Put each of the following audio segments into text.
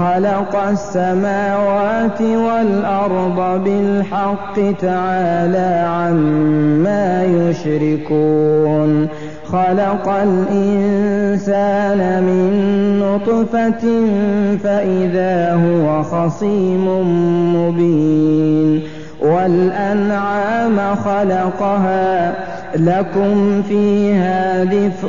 خلق السماوات والأرض بالحق تعالى عما يشركون. خلق الإنسان من نطفة فإذا هو خصيم مبين. والأنعام خلقها لكم فيها دفء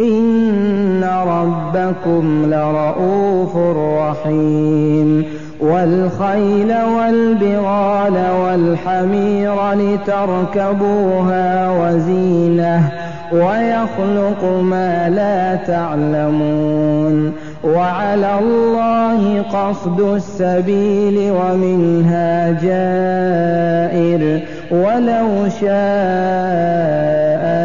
إن ربكم لرءوف رحيم والخيل والبغال والحمير لتركبوها وزينه ويخلق ما لا تعلمون وعلى الله قصد السبيل ومنها جائر ولو شاء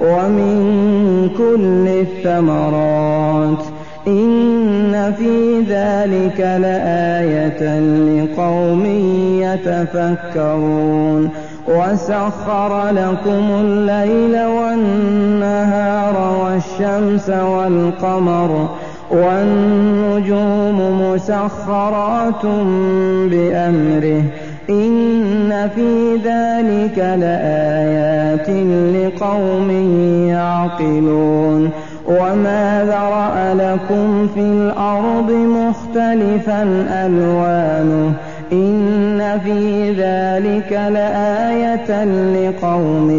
ومن كل الثمرات إن في ذلك لآية لقوم يتفكرون وسخر لكم الليل والنهار والشمس والقمر والنجوم مسخرات بأمره إن في ذلك لآيات لقوم يعقلون وما ذرأ لكم في الأرض مختلفا ألوانه إن في ذلك لآية لقوم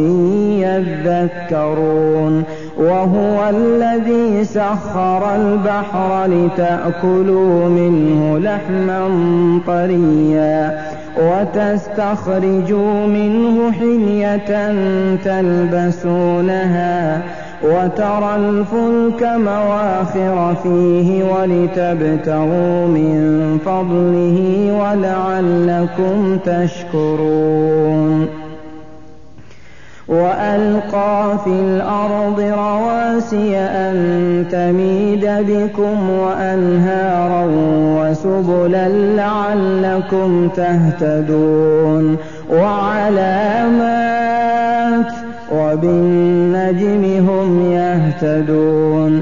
يذكرون وهو الذي سخر البحر لتأكلوا منه لحما طريا وتستخرجوا منه حلية تلبسونها وترى الفلك مواخر فيه ولتبتغوا من فضله ولعلكم تشكرون. وألقى في الأرض رواسي أن تميد بكم وأنهارا وسبلا لعلكم تهتدون وعلامات وبالنجم هم يهتدون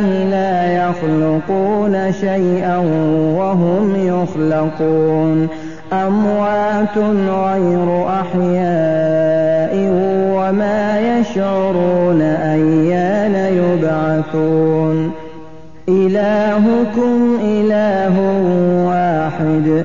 الله لا يخلقون شيئا وهم يخلقون. أموات غير أحياء وما يشعرون أيان يبعثون. إلهكم إله واحد.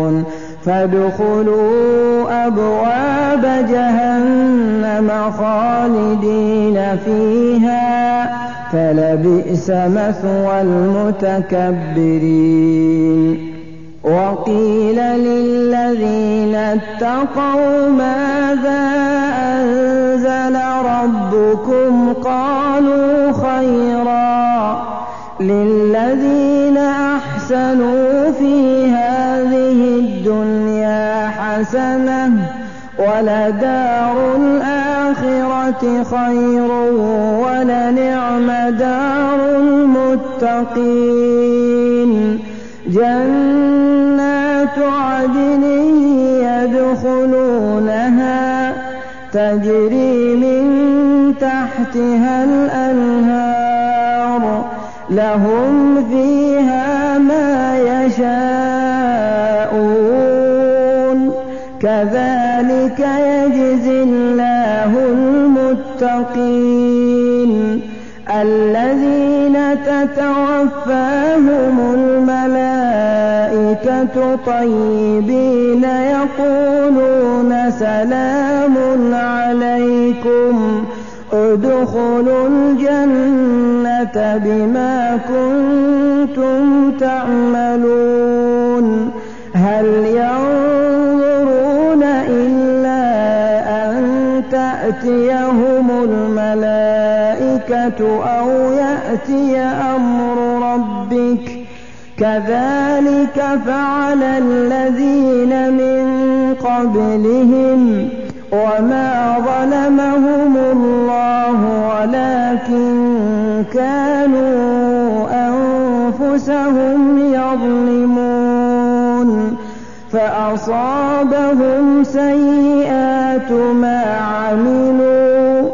فادخلوا أبواب جهنم خالدين فيها فلبئس مثوى المتكبرين. وقيل للذين اتقوا ماذا أنزل ربكم؟ قالوا خيرا. للذين أحسنوا حسنة ولدار الآخرة خير ولنعم دار المتقين. جنات عدن يدخلونها تجري من تحتها الأنهار لهم فيها ما يشاءون كذلك يجزي الله المتقين الذين تتوفاهم الملائكة طيبين يقولون سلام عليكم ادخلوا الجنة بما كنتم تعملون أو يأتي أمر ربك. كذلك فعل الذين من قبلهم وما ظلمهم الله ولكن كانوا أنفسهم يظلمون. فأصابهم سيئات ما عملوا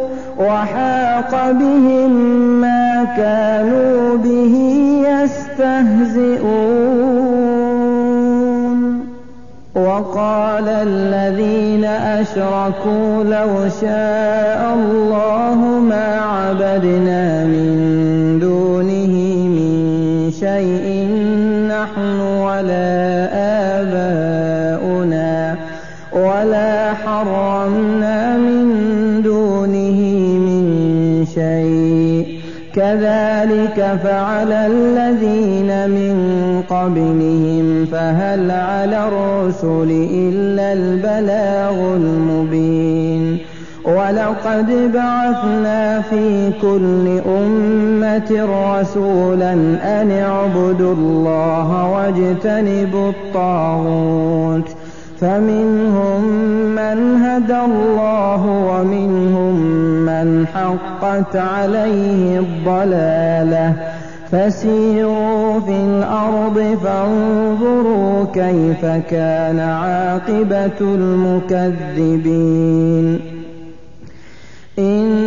وحاق بهم ما كانوا به يستهزئون وقال الذين أشركوا لو شاء الله ما عبدنا من دونه من شيء كذلك فعل الذين من قبلهم فهل على الرسل إلا البلاغ المبين؟ ولقد بعثنا في كل أمة رسولا أن اعبدوا الله واجتنبوا الطاغوت. فمنهم من هدى الله ومنهم من حقت عليه الضلاله. فسيروا في الأرض فانظروا كيف كان عاقبة المكذبين. إن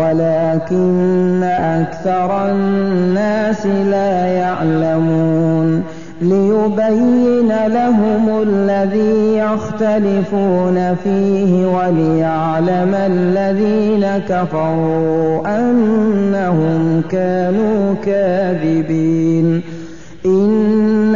ولكن أكثر الناس لا يعلمون ليبين لهم الذي يختلفون فيه وليعلم الذين كفروا أنهم كانوا كاذبين.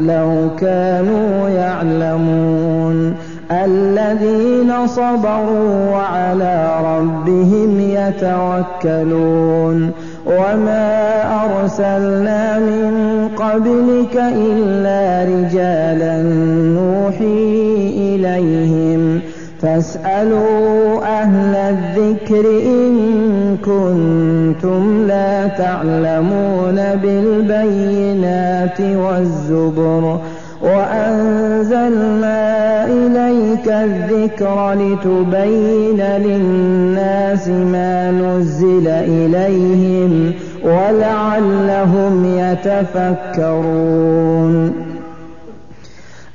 لو كانوا يعلمون الذين صبروا وعلى ربهم يتوكلون وما أرسلنا من قبلك إلا رجالا نوحي إليهم فاسألوا أهل الذكر إن كنتم لا تعلمون بالبينات والزبر وأنزلنا إليك الذكر لتبين للناس ما نزل إليهم ولعلهم يتفكرون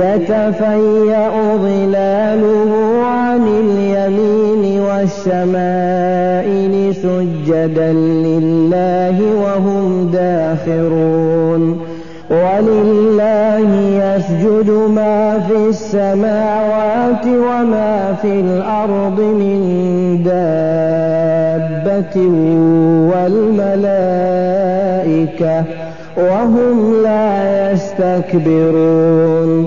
يتفيأ ظلاله عن اليمين والشمائل سجدا لله وهم داخرون. ولله يسجد ما في السماوات وما في الأرض من دابة والملائكة وهم لا يستكبرون.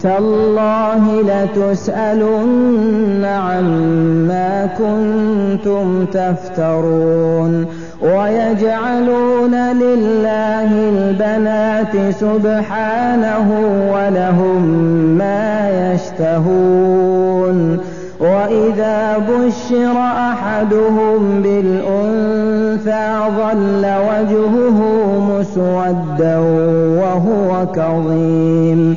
تالله لتسألن عما كنتم تفترون ويجعلون لله البنات سبحانه ولهم ما يشتهون وإذا بشر أحدهم بالأنثى ظل وجهه مسودا وهو كظيم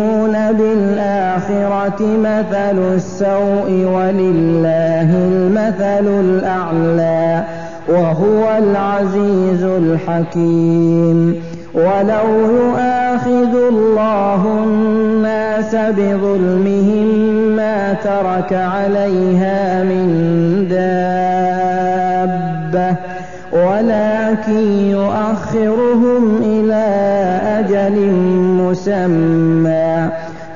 بالآخرة مثل السوء ولله المثل الأعلى وهو العزيز الحكيم. ولو يؤاخذ الله الناس بظلمهم ما ترك عليها من دابة ولكن يؤخرهم إلى أجل مسمى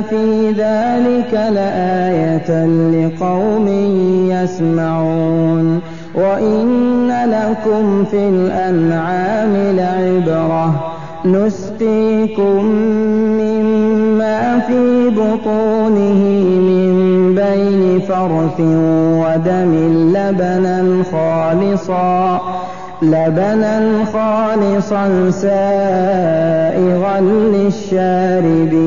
في ذلك لآية لقوم يسمعون وإن لكم في الأنعام لعبرة نسقيكم مما في بطونه من بين فرث ودم لبنا خالصا لبنا خالصا سائغا للشاربين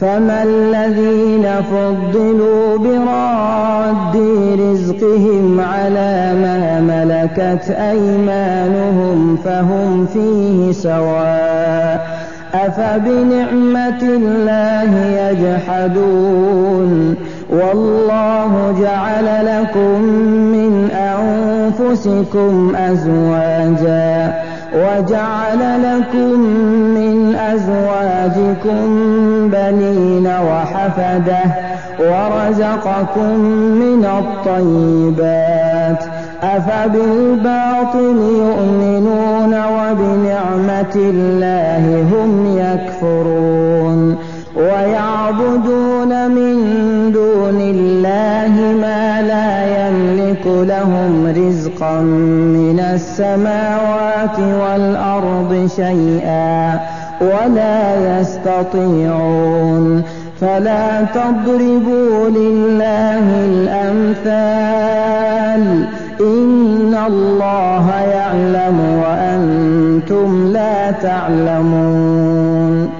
فما الذين فضلوا براد رزقهم على ما ملكت أيمانهم فهم فيه سواء أفبنعمة الله يجحدون والله جعل لكم من أنفسكم أزواجا وجعل لكم من أزواجكم بنين وحفدة ورزقكم من الطيبات أفبالباطل يؤمنون وبنعمة الله هم يكفرون ويعبدون من رزقا من السماوات والأرض شيئا ولا يستطيعون فلا تضربوا لله الأمثال إن الله يعلم وأنتم لا تعلمون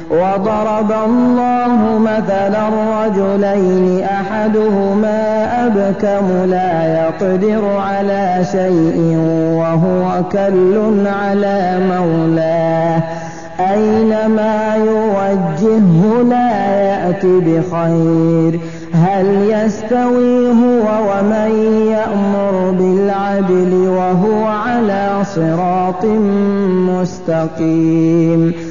وضرب الله مثلا رجلين أحدهما أبكم لا يقدر على شيء وهو كل على مولاه. أينما يوجهه لا يأت بخير. هل يستوي هو ومن يأمر بالعدل وهو على صراط مستقيم؟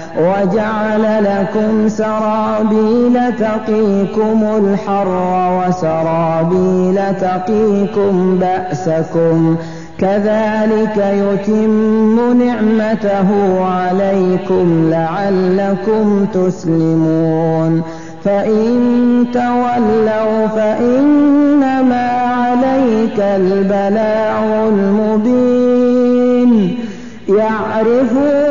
وجعل لكم سرابيل تقيكم الحر وسرابيل تقيكم بأسكم كذلك يتم نعمته عليكم لعلكم تسلمون فإن تولوا فإنما عليك البلاغ المبين يعرفون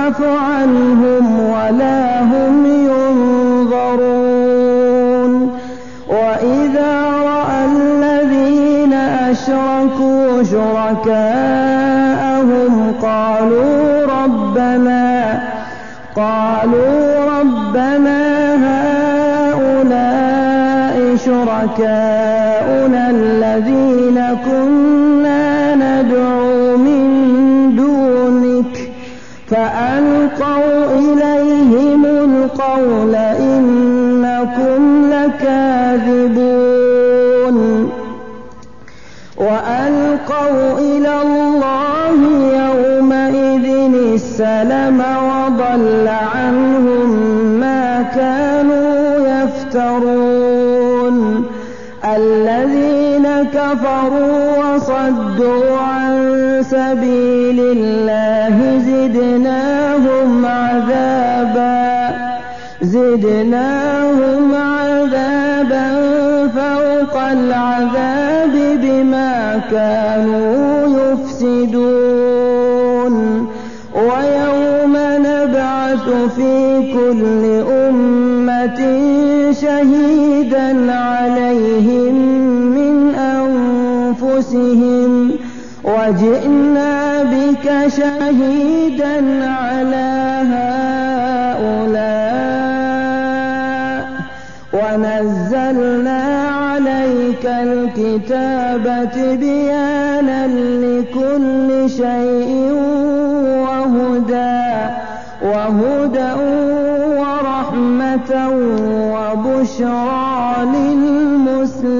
يخفف عنهم ولا هم ينظرون. وإذا رأى الذين أشركوا شركاءهم قالوا ربنا قالوا ربنا هؤلاء شركاؤنا الذين كنا فألقوا إليهم القول إنكم لكاذبون وألقوا إلى الله يومئذ السلم وضل عنهم ما كانوا يفترون الذين كفروا وصدوا عن سبيل زدناهم عذابا فوق العذاب بما كانوا يفسدون ويوم نبعث في كل أمة شهيدا عليهم من أنفسهم وجئنا بك شهيدا على الكتاب تبيانا لكل شيء وهدى وهدى ورحمة وبشرى للمسلمين.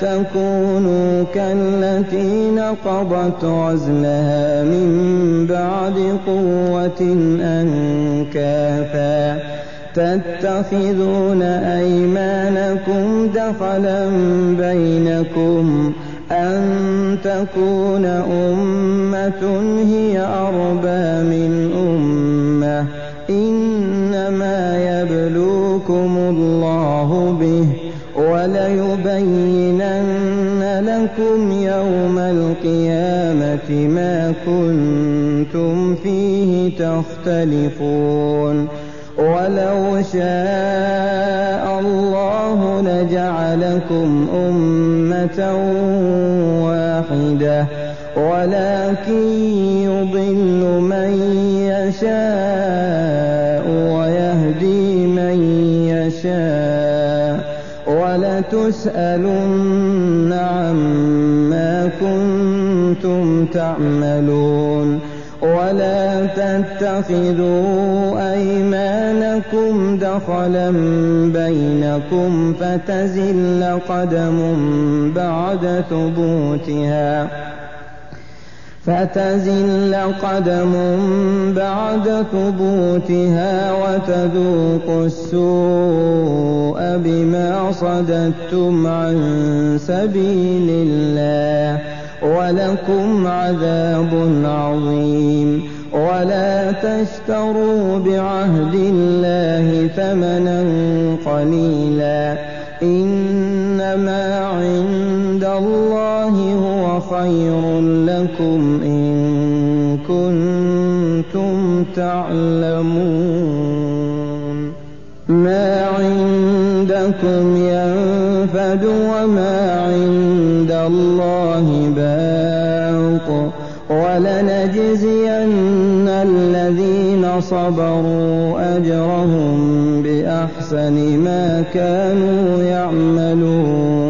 تكونوا كالتي نقضت غزلها من بعد قوة أنكاثا تتخذون أيمانكم دخلا بينكم أن تكون أمة هي أربى من أمة. إنما يبلوكم الله وليبينن لكم يوم القيامة ما كنتم فيه تختلفون. ولو شاء الله لجعلكم أمة واحدة ولكن يضل من يشاء. ولتسألن عما كنتم تعملون ولا تتخذوا أيمانكم دخلا بينكم فتزل قدم بعد ثبوتها فتزل قدم بعد ثبوتها وتذوقوا السوء بما صددتم عن سبيل الله ولكم عذاب عظيم ولا تشتروا بعهد الله ثمنا قليلا إنما عند الله هو خير لكم إن كنتم تعلمون. ما عندكم ينفد وما عند الله باق. ولنجزين الذين صبروا أجرهم بأحسن ما كانوا يعملون.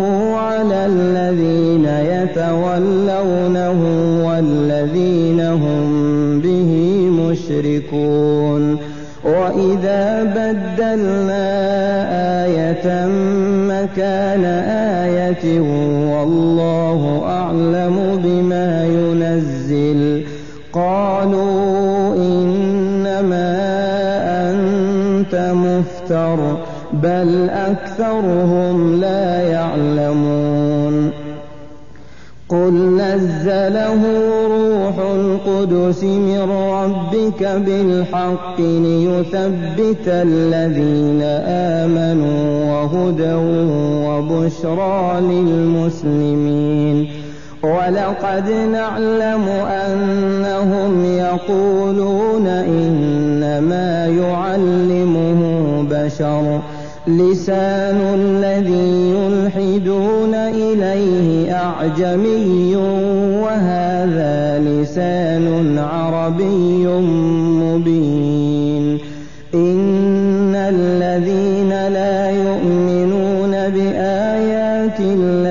مشركون وإذا بدلنا آية مكان آية والله أعلم بما ينزل. قالوا إنما أنت مفتر بل أكثرهم لا يعلمون. قل نزله روح القدس من ربك بالحق ليثبت الذين آمنوا وهدى وبشرى للمسلمين. ولقد نعلم أنهم يقولون إنما يعلمه بشر. لسان الذي يلحدون إليه أعجمي وهذا لسان عربي مبين. إن الذين لا يؤمنون بآيات الله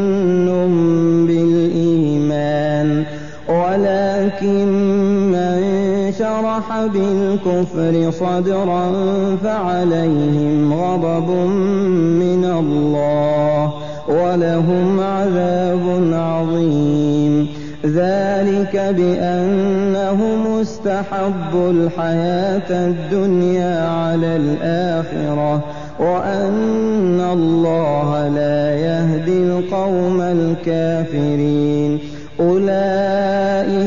ولكن من شرح بالكفر صدرا فعليهم غضب من الله ولهم عذاب عظيم. ذلك بأنهم استحبوا الحياة الدنيا على الآخرة وأن الله لا يهدي القوم الكافرين.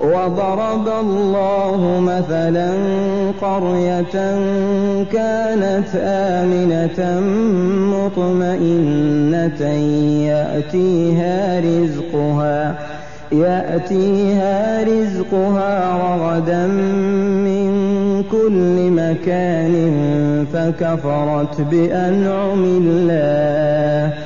وضرب الله مثلا قرية كانت آمنة مطمئنة يأتيها رزقها يأتيها رزقها رغدا من كل مكان فكفرت بأنعم الله.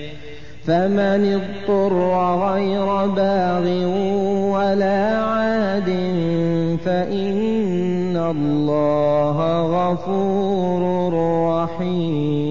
فمن اضطر غير باغ ولا عاد فإن الله غفور رحيم.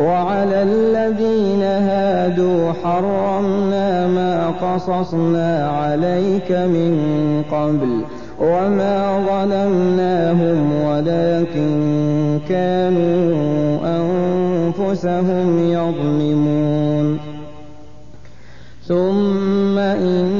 وعلى الذين هادوا حرمنا ما قصصنا عليك من قبل وما ظلمناهم ولكن كانوا أنفسهم يظلمون. ثم إن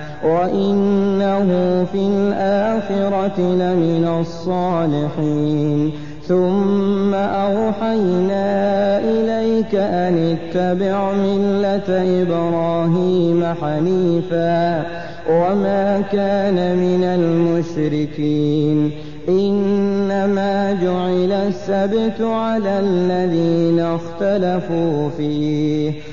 وإنه في الآخرة لمن الصالحين ثم أوحينا إليك أن اتبع ملة إبراهيم حنيفا وما كان من المشركين إنما جعل السبت على الذين اختلفوا فيه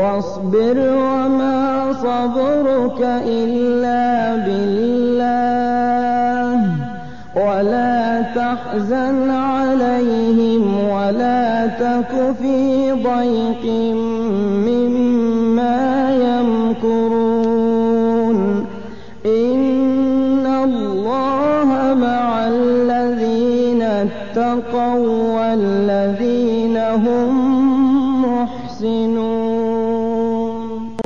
واصبر وما صبرك إلا بالله. ولا تحزن عليهم ولا تك في ضيق